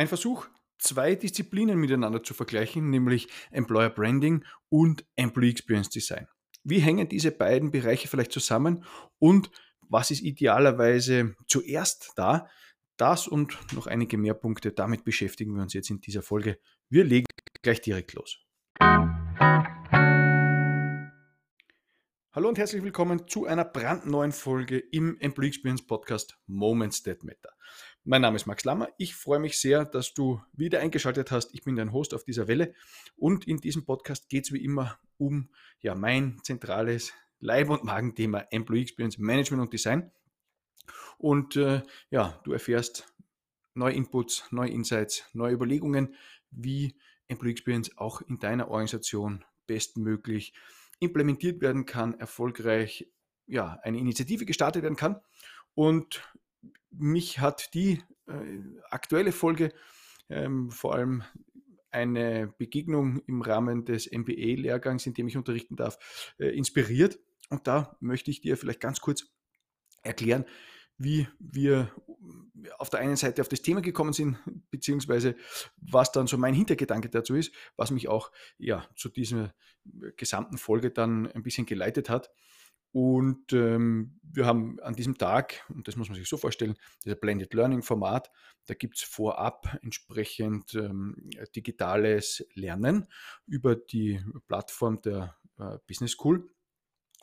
Ein Versuch, zwei Disziplinen miteinander zu vergleichen, nämlich Employer Branding und Employee Experience Design. Wie hängen diese beiden Bereiche vielleicht zusammen und was ist idealerweise zuerst da? Das und noch einige mehr Punkte, damit beschäftigen wir uns jetzt in dieser Folge. Wir legen gleich direkt los. Hallo und herzlich willkommen zu einer brandneuen Folge im Employee Experience Podcast Moments That Matter. Mein Name ist Max Lammer. Ich freue mich sehr, dass du wieder eingeschaltet hast. Ich bin dein Host auf dieser Welle und in diesem Podcast geht es wie immer um ja, mein zentrales Leib- und Magenthema Employee Experience Management und Design. Und äh, ja, du erfährst neue Inputs, neue Insights, neue Überlegungen, wie Employee Experience auch in deiner Organisation bestmöglich implementiert werden kann, erfolgreich ja, eine Initiative gestartet werden kann. Und mich hat die äh, aktuelle Folge ähm, vor allem eine Begegnung im Rahmen des MBA-Lehrgangs, in dem ich unterrichten darf, äh, inspiriert. Und da möchte ich dir vielleicht ganz kurz erklären, wie wir auf der einen Seite auf das Thema gekommen sind, beziehungsweise was dann so mein Hintergedanke dazu ist, was mich auch ja, zu dieser gesamten Folge dann ein bisschen geleitet hat. Und ähm, wir haben an diesem Tag, und das muss man sich so vorstellen, dieser Blended Learning Format, da gibt es vorab entsprechend ähm, digitales Lernen über die Plattform der äh, Business School.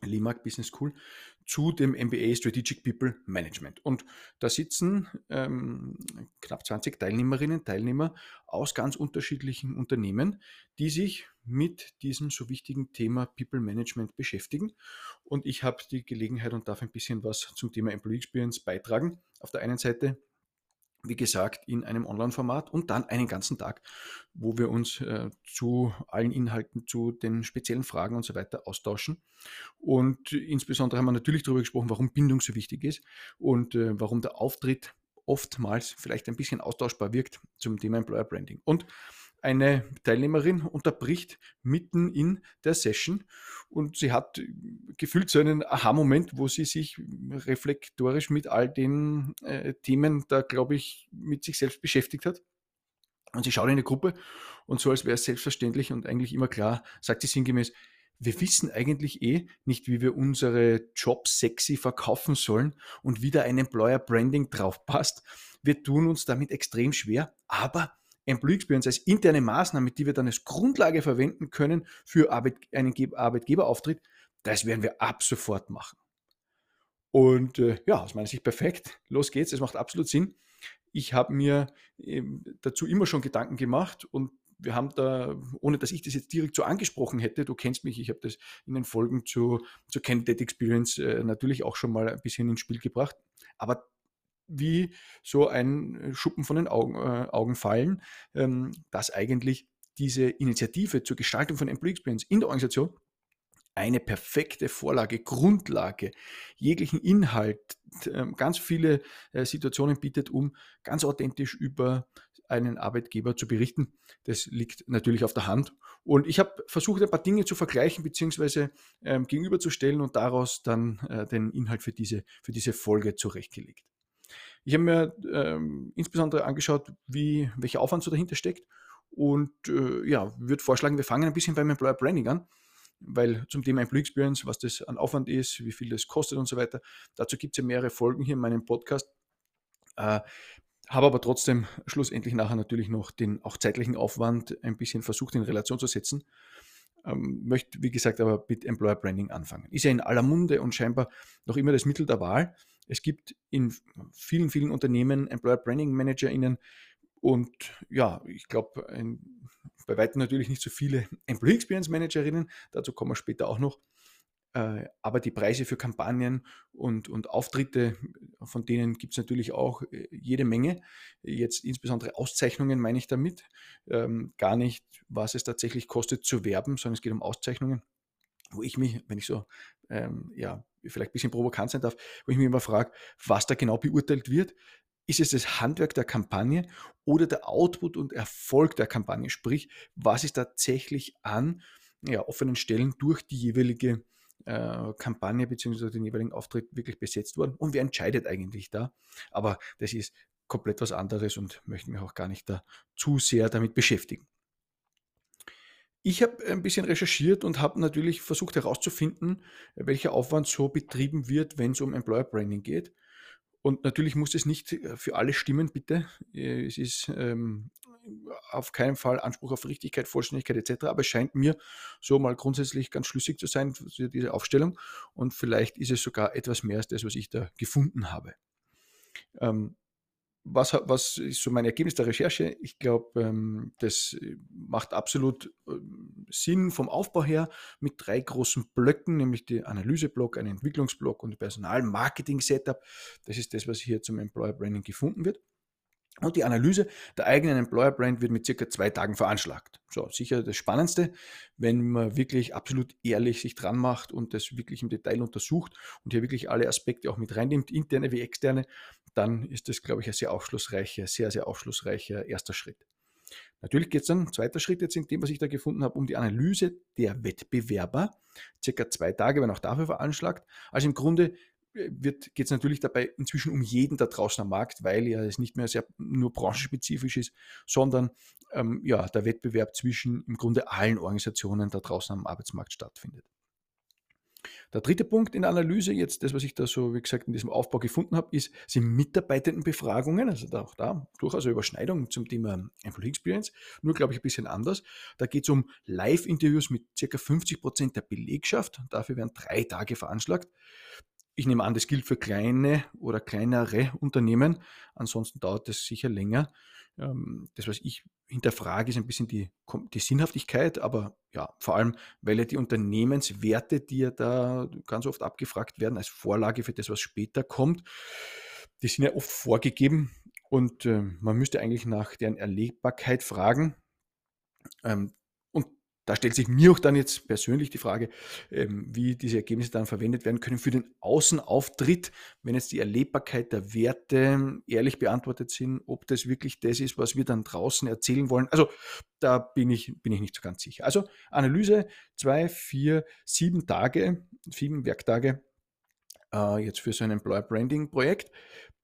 LIMAG Business School zu dem MBA Strategic People Management. Und da sitzen ähm, knapp 20 Teilnehmerinnen, Teilnehmer aus ganz unterschiedlichen Unternehmen, die sich mit diesem so wichtigen Thema People Management beschäftigen. Und ich habe die Gelegenheit und darf ein bisschen was zum Thema Employee Experience beitragen. Auf der einen Seite wie gesagt, in einem Online-Format und dann einen ganzen Tag, wo wir uns äh, zu allen Inhalten, zu den speziellen Fragen und so weiter austauschen. Und insbesondere haben wir natürlich darüber gesprochen, warum Bindung so wichtig ist und äh, warum der Auftritt oftmals vielleicht ein bisschen austauschbar wirkt zum Thema Employer Branding. Und eine Teilnehmerin unterbricht mitten in der Session und sie hat gefühlt so einen Aha-Moment, wo sie sich reflektorisch mit all den äh, Themen da, glaube ich, mit sich selbst beschäftigt hat. Und sie schaut in die Gruppe und so, als wäre es selbstverständlich und eigentlich immer klar, sagt sie sinngemäß, wir wissen eigentlich eh nicht, wie wir unsere Jobs sexy verkaufen sollen und wie da ein Employer Branding drauf passt. Wir tun uns damit extrem schwer, aber Employee Experience als interne Maßnahme, die wir dann als Grundlage verwenden können für Arbeit, einen Arbeitgeberauftritt, das werden wir ab sofort machen. Und äh, ja, aus meiner Sicht perfekt. Los geht's, es macht absolut Sinn. Ich habe mir ähm, dazu immer schon Gedanken gemacht und wir haben da, ohne dass ich das jetzt direkt so angesprochen hätte, du kennst mich, ich habe das in den Folgen zu, zu Candidate Experience äh, natürlich auch schon mal ein bisschen ins Spiel gebracht. Aber wie so ein Schuppen von den Augen, äh, Augen fallen, ähm, dass eigentlich diese Initiative zur Gestaltung von Employee Experience in der Organisation eine perfekte Vorlage, Grundlage, jeglichen Inhalt, äh, ganz viele äh, Situationen bietet, um ganz authentisch über einen Arbeitgeber zu berichten. Das liegt natürlich auf der Hand. Und ich habe versucht, ein paar Dinge zu vergleichen bzw. Ähm, gegenüberzustellen und daraus dann äh, den Inhalt für diese, für diese Folge zurechtgelegt. Ich habe mir ähm, insbesondere angeschaut, wie, welcher Aufwand so dahinter steckt und äh, ja, würde vorschlagen, wir fangen ein bisschen beim Employer Branding an, weil zum Thema Employee Experience, was das an Aufwand ist, wie viel das kostet und so weiter, dazu gibt es ja mehrere Folgen hier in meinem Podcast. Äh, habe aber trotzdem schlussendlich nachher natürlich noch den auch zeitlichen Aufwand ein bisschen versucht in Relation zu setzen. Ähm, möchte, wie gesagt, aber mit Employer Branding anfangen. Ist ja in aller Munde und scheinbar noch immer das Mittel der Wahl. Es gibt in vielen, vielen Unternehmen Employer Branding ManagerInnen und ja, ich glaube, bei weitem natürlich nicht so viele Employee Experience Managerinnen, dazu kommen wir später auch noch. Äh, aber die Preise für Kampagnen und, und Auftritte, von denen gibt es natürlich auch äh, jede Menge. Jetzt insbesondere Auszeichnungen meine ich damit. Ähm, gar nicht, was es tatsächlich kostet zu werben, sondern es geht um Auszeichnungen, wo ich mich, wenn ich so ähm, ja, vielleicht ein bisschen provokant sein darf, wo ich mich immer frage, was da genau beurteilt wird. Ist es das Handwerk der Kampagne oder der Output und Erfolg der Kampagne? Sprich, was ist tatsächlich an ja, offenen Stellen durch die jeweilige äh, Kampagne bzw. den jeweiligen Auftritt wirklich besetzt worden und wer entscheidet eigentlich da? Aber das ist komplett was anderes und möchte mich auch gar nicht da zu sehr damit beschäftigen. Ich habe ein bisschen recherchiert und habe natürlich versucht herauszufinden, welcher Aufwand so betrieben wird, wenn es um Employer Branding geht. Und natürlich muss es nicht für alle stimmen, bitte. Es ist ähm, auf keinen Fall Anspruch auf Richtigkeit, Vollständigkeit etc. Aber es scheint mir so mal grundsätzlich ganz schlüssig zu sein, diese Aufstellung. Und vielleicht ist es sogar etwas mehr als das, was ich da gefunden habe. Ähm, was, was ist so mein Ergebnis der Recherche? Ich glaube, ähm, das macht absolut ähm, Sinn vom Aufbau her mit drei großen Blöcken, nämlich die Analyseblock, einen Entwicklungsblock und Personal-Marketing-Setup. Das ist das, was hier zum Employer Branding gefunden wird. Und die Analyse der eigenen Employer Brand wird mit circa zwei Tagen veranschlagt. So, sicher das Spannendste, wenn man wirklich absolut ehrlich sich dran macht und das wirklich im Detail untersucht und hier wirklich alle Aspekte auch mit reinnimmt, interne wie externe, dann ist das, glaube ich, ein sehr aufschlussreicher, sehr, sehr aufschlussreicher erster Schritt. Natürlich geht es dann, zweiter Schritt jetzt in dem, was ich da gefunden habe, um die Analyse der Wettbewerber. Circa zwei Tage werden auch dafür veranschlagt. Also im Grunde geht es natürlich dabei inzwischen um jeden da draußen am Markt, weil ja es nicht mehr sehr nur branchenspezifisch ist, sondern ähm, ja, der Wettbewerb zwischen im Grunde allen Organisationen da draußen am Arbeitsmarkt stattfindet. Der dritte Punkt in der Analyse, jetzt das, was ich da so, wie gesagt, in diesem Aufbau gefunden habe, ist, sind Mitarbeitendenbefragungen, also da, auch da durchaus eine Überschneidung zum Thema Employee Experience, nur glaube ich ein bisschen anders. Da geht es um Live-Interviews mit circa 50 Prozent der Belegschaft. Dafür werden drei Tage veranschlagt. Ich nehme an, das gilt für kleine oder kleinere Unternehmen. Ansonsten dauert das sicher länger. Ähm, das, was ich hinterfrage, ist ein bisschen die, die Sinnhaftigkeit, aber ja, vor allem, weil ja die Unternehmenswerte, die ja da ganz oft abgefragt werden, als Vorlage für das, was später kommt, die sind ja oft vorgegeben und äh, man müsste eigentlich nach deren Erlebbarkeit fragen. Ähm, da stellt sich mir auch dann jetzt persönlich die Frage, ähm, wie diese Ergebnisse dann verwendet werden können für den Außenauftritt, wenn jetzt die Erlebbarkeit der Werte ehrlich beantwortet sind, ob das wirklich das ist, was wir dann draußen erzählen wollen. Also da bin ich, bin ich nicht so ganz sicher. Also Analyse, zwei, vier, sieben Tage, sieben Werktage äh, jetzt für so ein Employer Branding Projekt.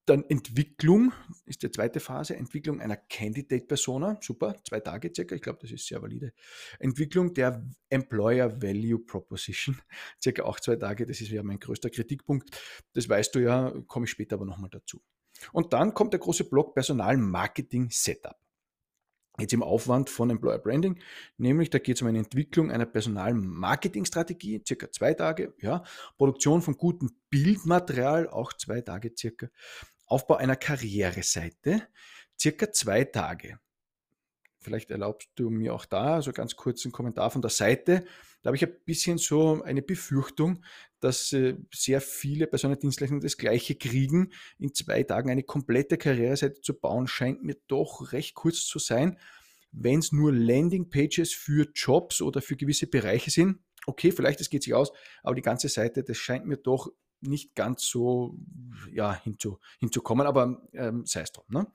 Dann Entwicklung ist die zweite Phase, Entwicklung einer Candidate-Persona, super, zwei Tage circa, ich glaube, das ist sehr valide. Entwicklung der Employer Value Proposition, circa auch zwei Tage, das ist ja mein größter Kritikpunkt. Das weißt du ja, komme ich später aber nochmal dazu. Und dann kommt der große Block Personal Marketing Setup jetzt im Aufwand von Employer Branding, nämlich da geht es um eine Entwicklung einer Personalmarketingstrategie, circa zwei Tage, ja, Produktion von gutem Bildmaterial, auch zwei Tage circa, Aufbau einer Karriereseite, circa zwei Tage. Vielleicht erlaubst du mir auch da, so ganz kurz einen Kommentar von der Seite. Da habe ich ein bisschen so eine Befürchtung, dass äh, sehr viele Personendienstleister das Gleiche kriegen. In zwei Tagen eine komplette Karriereseite zu bauen, scheint mir doch recht kurz zu sein. Wenn es nur Landingpages für Jobs oder für gewisse Bereiche sind, okay, vielleicht das geht sich aus, aber die ganze Seite, das scheint mir doch nicht ganz so ja, hinzu, hinzukommen, aber ähm, sei es drum. Ne?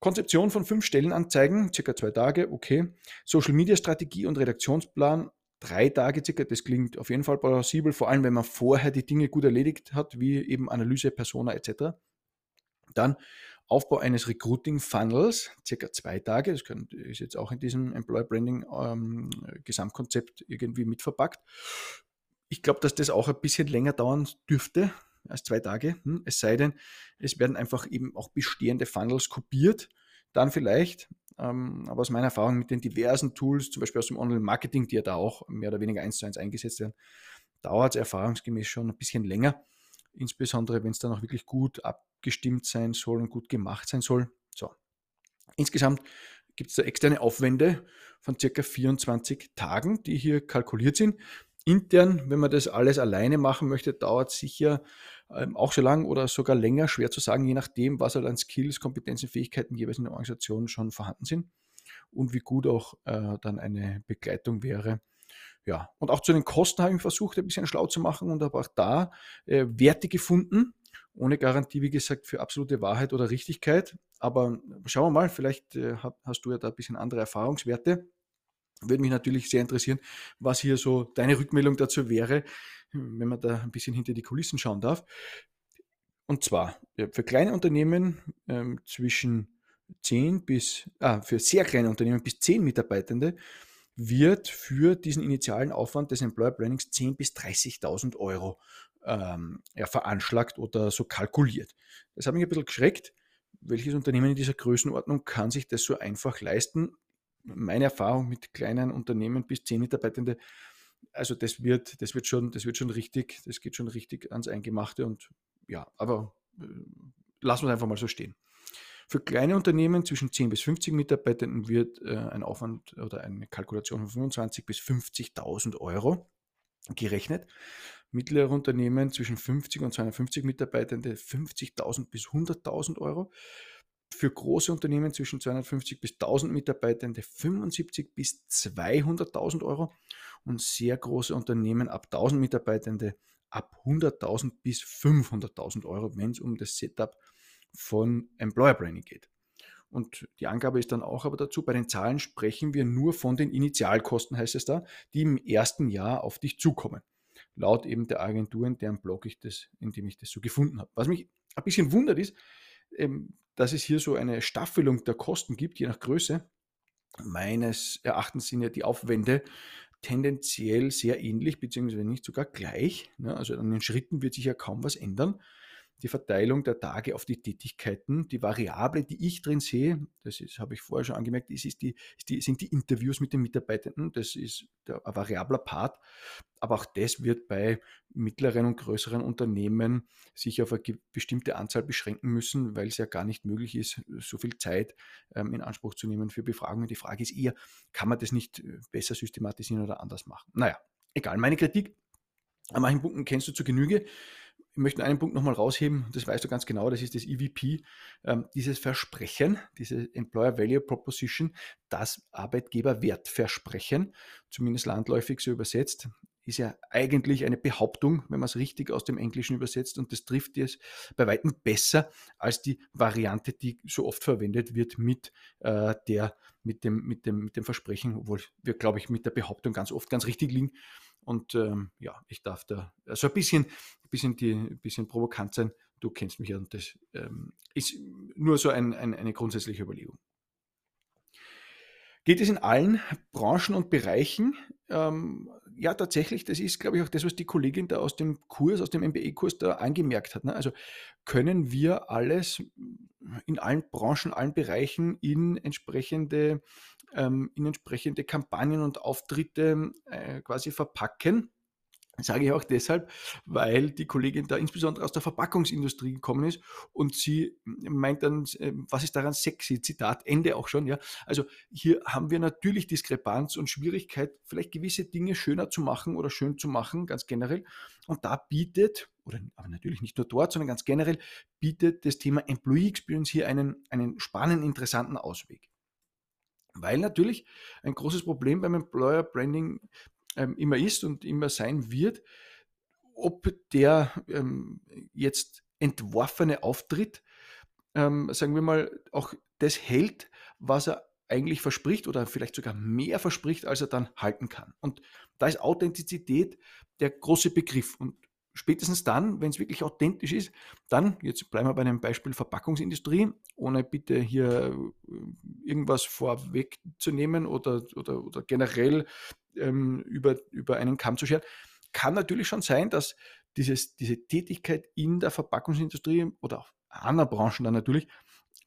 Konzeption von fünf Stellenanzeigen, circa zwei Tage, okay. Social Media Strategie und Redaktionsplan, drei Tage circa. Das klingt auf jeden Fall plausibel, vor allem wenn man vorher die Dinge gut erledigt hat, wie eben Analyse, Persona etc. Dann Aufbau eines Recruiting Funnels, circa zwei Tage. Das ist jetzt auch in diesem Employer Branding ähm, Gesamtkonzept irgendwie mitverpackt. Ich glaube, dass das auch ein bisschen länger dauern dürfte als zwei Tage. Hm? Es sei denn, es werden einfach eben auch bestehende Funnels kopiert. Dann vielleicht, ähm, aber aus meiner Erfahrung mit den diversen Tools, zum Beispiel aus dem Online-Marketing, die ja da auch mehr oder weniger eins zu eins eingesetzt werden, dauert es erfahrungsgemäß schon ein bisschen länger. Insbesondere, wenn es dann auch wirklich gut abgestimmt sein soll und gut gemacht sein soll. So. Insgesamt gibt es da externe Aufwände von circa 24 Tagen, die hier kalkuliert sind. Intern, wenn man das alles alleine machen möchte, dauert sicher ähm, auch so lang oder sogar länger, schwer zu sagen, je nachdem, was halt an Skills, Kompetenzen, Fähigkeiten jeweils in der Organisation schon vorhanden sind und wie gut auch äh, dann eine Begleitung wäre. Ja, und auch zu den Kosten habe ich versucht, ein bisschen schlau zu machen und habe auch da äh, Werte gefunden, ohne Garantie, wie gesagt, für absolute Wahrheit oder Richtigkeit. Aber schauen wir mal, vielleicht äh, hast du ja da ein bisschen andere Erfahrungswerte. Würde mich natürlich sehr interessieren, was hier so deine Rückmeldung dazu wäre, wenn man da ein bisschen hinter die Kulissen schauen darf. Und zwar für kleine Unternehmen ähm, zwischen 10 bis, ah, für sehr kleine Unternehmen bis 10 Mitarbeitende wird für diesen initialen Aufwand des Employer Brandings 10.000 bis 30.000 Euro ähm, ja, veranschlagt oder so kalkuliert. Das hat mich ein bisschen geschreckt. Welches Unternehmen in dieser Größenordnung kann sich das so einfach leisten? Meine Erfahrung mit kleinen Unternehmen bis 10 Mitarbeitende, also das wird, das wird schon, das wird schon richtig, das geht schon richtig ans Eingemachte und ja, aber äh, lassen wir es einfach mal so stehen. Für kleine Unternehmen zwischen 10 bis 50 Mitarbeitenden wird äh, ein Aufwand oder eine Kalkulation von 25.000 bis 50.000 Euro gerechnet. Mittlere Unternehmen zwischen 50 und 250 Mitarbeitende 50.000 bis 100.000 Euro. Für große Unternehmen zwischen 250 bis 1000 Mitarbeitende 75 bis 200.000 Euro und sehr große Unternehmen ab 1000 Mitarbeitende ab 100.000 bis 500.000 Euro, wenn es um das Setup von Employer Branding geht. Und die Angabe ist dann auch aber dazu, bei den Zahlen sprechen wir nur von den Initialkosten, heißt es da, die im ersten Jahr auf dich zukommen. Laut eben der Agentur, in deren Blog ich das, in dem ich das so gefunden habe. Was mich ein bisschen wundert ist, ähm, dass es hier so eine Staffelung der Kosten gibt, je nach Größe. Meines Erachtens sind ja die Aufwände tendenziell sehr ähnlich, beziehungsweise nicht sogar gleich. Ne? Also an den Schritten wird sich ja kaum was ändern die Verteilung der Tage auf die Tätigkeiten. Die Variable, die ich drin sehe, das ist, habe ich vorher schon angemerkt, ist, ist die, ist die, sind die Interviews mit den Mitarbeitenden. Das ist der, ein variabler Part. Aber auch das wird bei mittleren und größeren Unternehmen sich auf eine bestimmte Anzahl beschränken müssen, weil es ja gar nicht möglich ist, so viel Zeit ähm, in Anspruch zu nehmen für Befragungen. Die Frage ist eher, kann man das nicht äh, besser systematisieren oder anders machen? Naja, egal. Meine Kritik an manchen Punkten kennst du zu Genüge. Ich möchte einen Punkt nochmal rausheben, das weißt du ganz genau, das ist das EVP, ähm, dieses Versprechen, diese Employer Value Proposition, das Arbeitgeberwertversprechen, zumindest landläufig so übersetzt, ist ja eigentlich eine Behauptung, wenn man es richtig aus dem Englischen übersetzt und das trifft es bei weitem besser als die Variante, die so oft verwendet wird mit äh, der, mit dem, mit dem, mit dem Versprechen, obwohl wir, glaube ich, mit der Behauptung ganz oft ganz richtig liegen. Und ähm, ja, ich darf da so ein bisschen, ein bisschen, die, ein bisschen provokant sein. Du kennst mich ja und das ähm, ist nur so ein, ein, eine grundsätzliche Überlegung. Geht es in allen Branchen und Bereichen? Ähm, ja, tatsächlich, das ist, glaube ich, auch das, was die Kollegin da aus dem Kurs, aus dem MBA-Kurs da angemerkt hat. Ne? Also können wir alles in allen Branchen, allen Bereichen in entsprechende ähm, in entsprechende Kampagnen und Auftritte äh, quasi verpacken. Sage ich auch deshalb, weil die Kollegin da insbesondere aus der Verpackungsindustrie gekommen ist und sie meint dann, äh, was ist daran sexy? Zitat, Ende auch schon, ja. Also hier haben wir natürlich Diskrepanz und Schwierigkeit, vielleicht gewisse Dinge schöner zu machen oder schön zu machen, ganz generell. Und da bietet, oder aber natürlich nicht nur dort, sondern ganz generell, bietet das Thema Employee Experience hier einen, einen spannenden, interessanten Ausweg. Weil natürlich ein großes Problem beim Employer Branding ähm, immer ist und immer sein wird, ob der ähm, jetzt entworfene Auftritt, ähm, sagen wir mal, auch das hält, was er eigentlich verspricht oder vielleicht sogar mehr verspricht, als er dann halten kann. Und da ist Authentizität der große Begriff. Und spätestens dann, wenn es wirklich authentisch ist, dann, jetzt bleiben wir bei einem Beispiel Verpackungsindustrie, ohne bitte hier äh, irgendwas vorwegzunehmen oder, oder, oder generell ähm, über, über einen Kamm zu scheren, kann natürlich schon sein, dass dieses, diese Tätigkeit in der Verpackungsindustrie oder auch anderen Branchen dann natürlich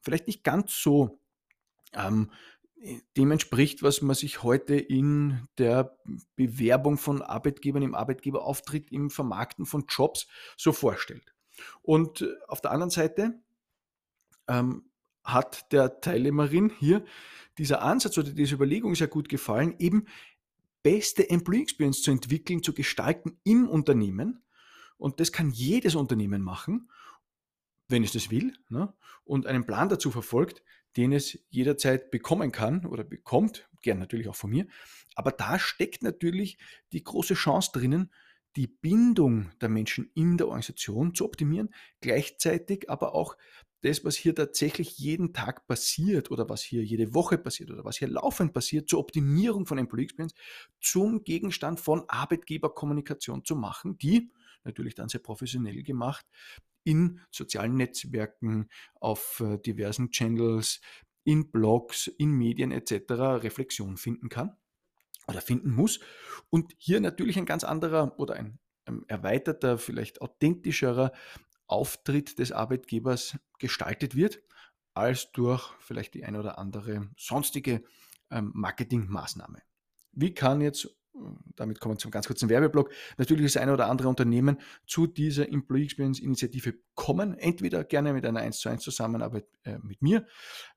vielleicht nicht ganz so ähm, dem entspricht, was man sich heute in der Bewerbung von Arbeitgebern, im Arbeitgeberauftritt, im Vermarkten von Jobs so vorstellt. Und äh, auf der anderen Seite ähm, hat der Teilnehmerin hier dieser Ansatz oder diese Überlegung sehr gut gefallen, eben beste Employee Experience zu entwickeln, zu gestalten im Unternehmen. Und das kann jedes Unternehmen machen, wenn es das will, ne? und einen Plan dazu verfolgt, den es jederzeit bekommen kann oder bekommt, gern natürlich auch von mir. Aber da steckt natürlich die große Chance drinnen, die Bindung der Menschen in der Organisation zu optimieren, gleichzeitig aber auch das, was hier tatsächlich jeden Tag passiert oder was hier jede Woche passiert oder was hier laufend passiert, zur Optimierung von Employee Experience zum Gegenstand von Arbeitgeberkommunikation zu machen, die natürlich dann sehr professionell gemacht in sozialen Netzwerken, auf äh, diversen Channels, in Blogs, in Medien etc. Reflexion finden kann oder finden muss. Und hier natürlich ein ganz anderer oder ein, ein erweiterter, vielleicht authentischerer Auftritt des Arbeitgebers gestaltet wird, als durch vielleicht die eine oder andere sonstige ähm, Marketingmaßnahme. Wie kann jetzt, äh, damit kommen wir zum ganz kurzen Werbeblock, natürlich das eine oder andere Unternehmen zu dieser Employee Experience Initiative kommen, entweder gerne mit einer 1 zu 1 Zusammenarbeit äh, mit mir,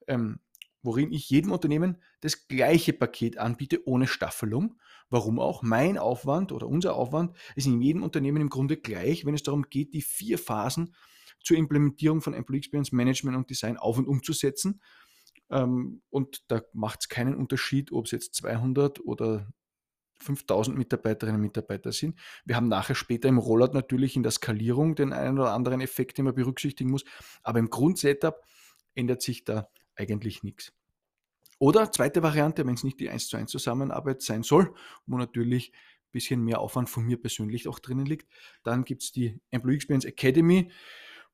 ähm, worin ich jedem Unternehmen das gleiche Paket anbiete, ohne Staffelung. Warum auch? Mein Aufwand oder unser Aufwand ist in jedem Unternehmen im Grunde gleich, wenn es darum geht, die vier Phasen zur Implementierung von Employee Experience Management und Design auf und umzusetzen. Ähm, und da macht es keinen Unterschied, ob es jetzt 200 oder 5000 Mitarbeiterinnen und Mitarbeiter sind. Wir haben nachher später im Rollout natürlich in der Skalierung den einen oder anderen Effekt, den man berücksichtigen muss. Aber im Grundsetup ändert sich da eigentlich nichts. Oder zweite Variante, wenn es nicht die 1 zu 1 Zusammenarbeit sein soll, wo natürlich ein bisschen mehr Aufwand von mir persönlich auch drinnen liegt, dann gibt es die Employee Experience Academy,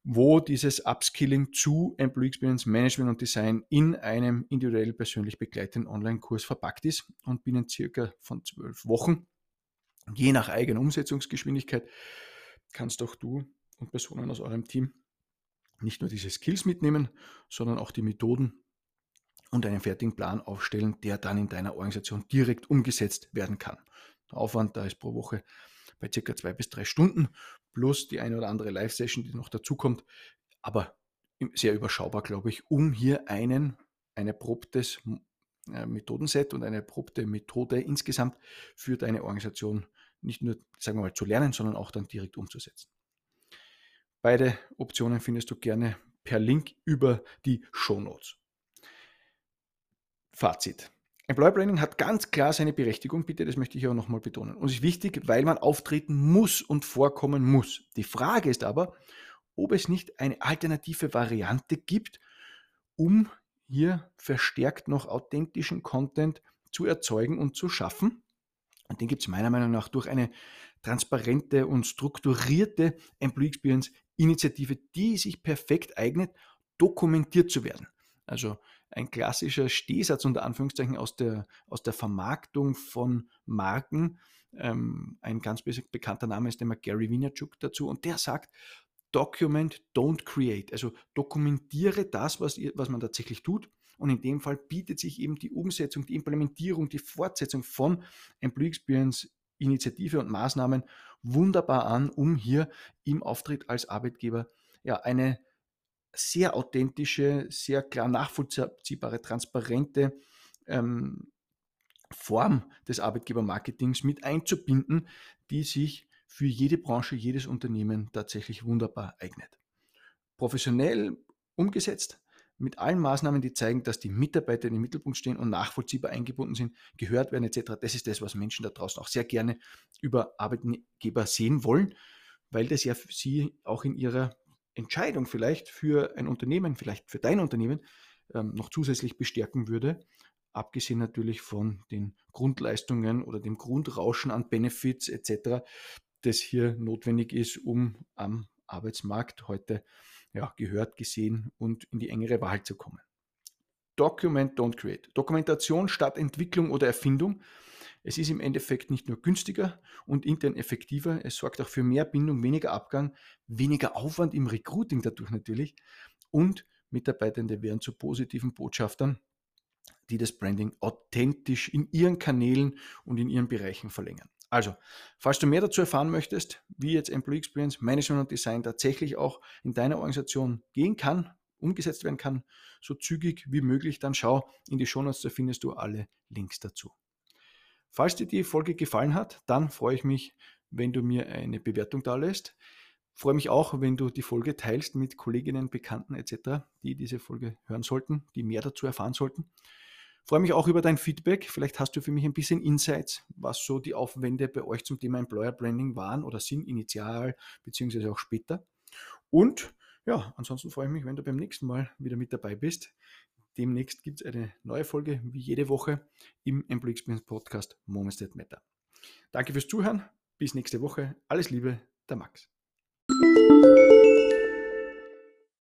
wo dieses Upskilling zu Employee Experience Management und Design in einem individuell persönlich begleiteten Online-Kurs verpackt ist und binnen circa von zwölf Wochen, je nach eigener Umsetzungsgeschwindigkeit, kannst auch du und Personen aus eurem Team nicht nur diese Skills mitnehmen, sondern auch die Methoden und einen fertigen Plan aufstellen, der dann in deiner Organisation direkt umgesetzt werden kann. Der Aufwand da ist pro Woche bei circa zwei bis drei Stunden plus die eine oder andere Live-Session, die noch dazukommt, aber sehr überschaubar, glaube ich, um hier einen, ein erprobtes äh, Methodenset und eine erprobte Methode insgesamt für deine Organisation nicht nur, sagen wir mal, zu lernen, sondern auch dann direkt umzusetzen. Beide Optionen findest du gerne per Link über die Show Notes. Fazit. Employer Branding hat ganz klar seine Berechtigung, bitte, das möchte ich auch nochmal betonen. Und ist wichtig, weil man auftreten muss und vorkommen muss. Die Frage ist aber, ob es nicht eine alternative Variante gibt, um hier verstärkt noch authentischen Content zu erzeugen und zu schaffen. Und den gibt es meiner Meinung nach durch eine transparente und strukturierte Employee Experience Initiative, die sich perfekt eignet, dokumentiert zu werden. Also ein klassischer Stehsatz unter Anführungszeichen aus der, aus der Vermarktung von Marken. Ähm, ein ganz bekannter Name ist immer Gary Vaynerchuk dazu und der sagt, Document, don't create. Also dokumentiere das, was, was man tatsächlich tut. Und in dem Fall bietet sich eben die Umsetzung, die Implementierung, die Fortsetzung von Employee Experience Initiative und Maßnahmen wunderbar an, um hier im Auftritt als Arbeitgeber ja eine sehr authentische, sehr klar nachvollziehbare, transparente ähm, Form des Arbeitgebermarketings mit einzubinden, die sich für jede Branche, jedes Unternehmen tatsächlich wunderbar eignet. Professionell umgesetzt, mit allen Maßnahmen, die zeigen, dass die Mitarbeiter in den Mittelpunkt stehen und nachvollziehbar eingebunden sind, gehört werden etc. Das ist das, was Menschen da draußen auch sehr gerne über Arbeitgeber sehen wollen, weil das ja sie auch in ihrer Entscheidung vielleicht für ein Unternehmen, vielleicht für dein Unternehmen, ähm, noch zusätzlich bestärken würde, abgesehen natürlich von den Grundleistungen oder dem Grundrauschen an Benefits etc., das hier notwendig ist, um am Arbeitsmarkt heute ja, gehört, gesehen und in die engere Wahl zu kommen. Document, don't create. Dokumentation statt Entwicklung oder Erfindung. Es ist im Endeffekt nicht nur günstiger und intern effektiver, es sorgt auch für mehr Bindung, weniger Abgang, weniger Aufwand im Recruiting dadurch natürlich und Mitarbeitende werden zu positiven Botschaftern, die das Branding authentisch in ihren Kanälen und in ihren Bereichen verlängern. Also, falls du mehr dazu erfahren möchtest, wie jetzt Employee Experience Management und Design tatsächlich auch in deiner Organisation gehen kann, umgesetzt werden kann, so zügig wie möglich, dann schau in die Shownotes, da findest du alle Links dazu. Falls dir die Folge gefallen hat, dann freue ich mich, wenn du mir eine Bewertung da lässt. Freue mich auch, wenn du die Folge teilst mit Kolleginnen, Bekannten etc., die diese Folge hören sollten, die mehr dazu erfahren sollten. Freue mich auch über dein Feedback. Vielleicht hast du für mich ein bisschen Insights, was so die Aufwände bei euch zum Thema Employer Branding waren oder sind, initial beziehungsweise auch später. Und ja, ansonsten freue ich mich, wenn du beim nächsten Mal wieder mit dabei bist. Demnächst gibt es eine neue Folge, wie jede Woche, im Employee Experience Podcast Moments That Matter. Danke fürs Zuhören. Bis nächste Woche. Alles Liebe, der Max.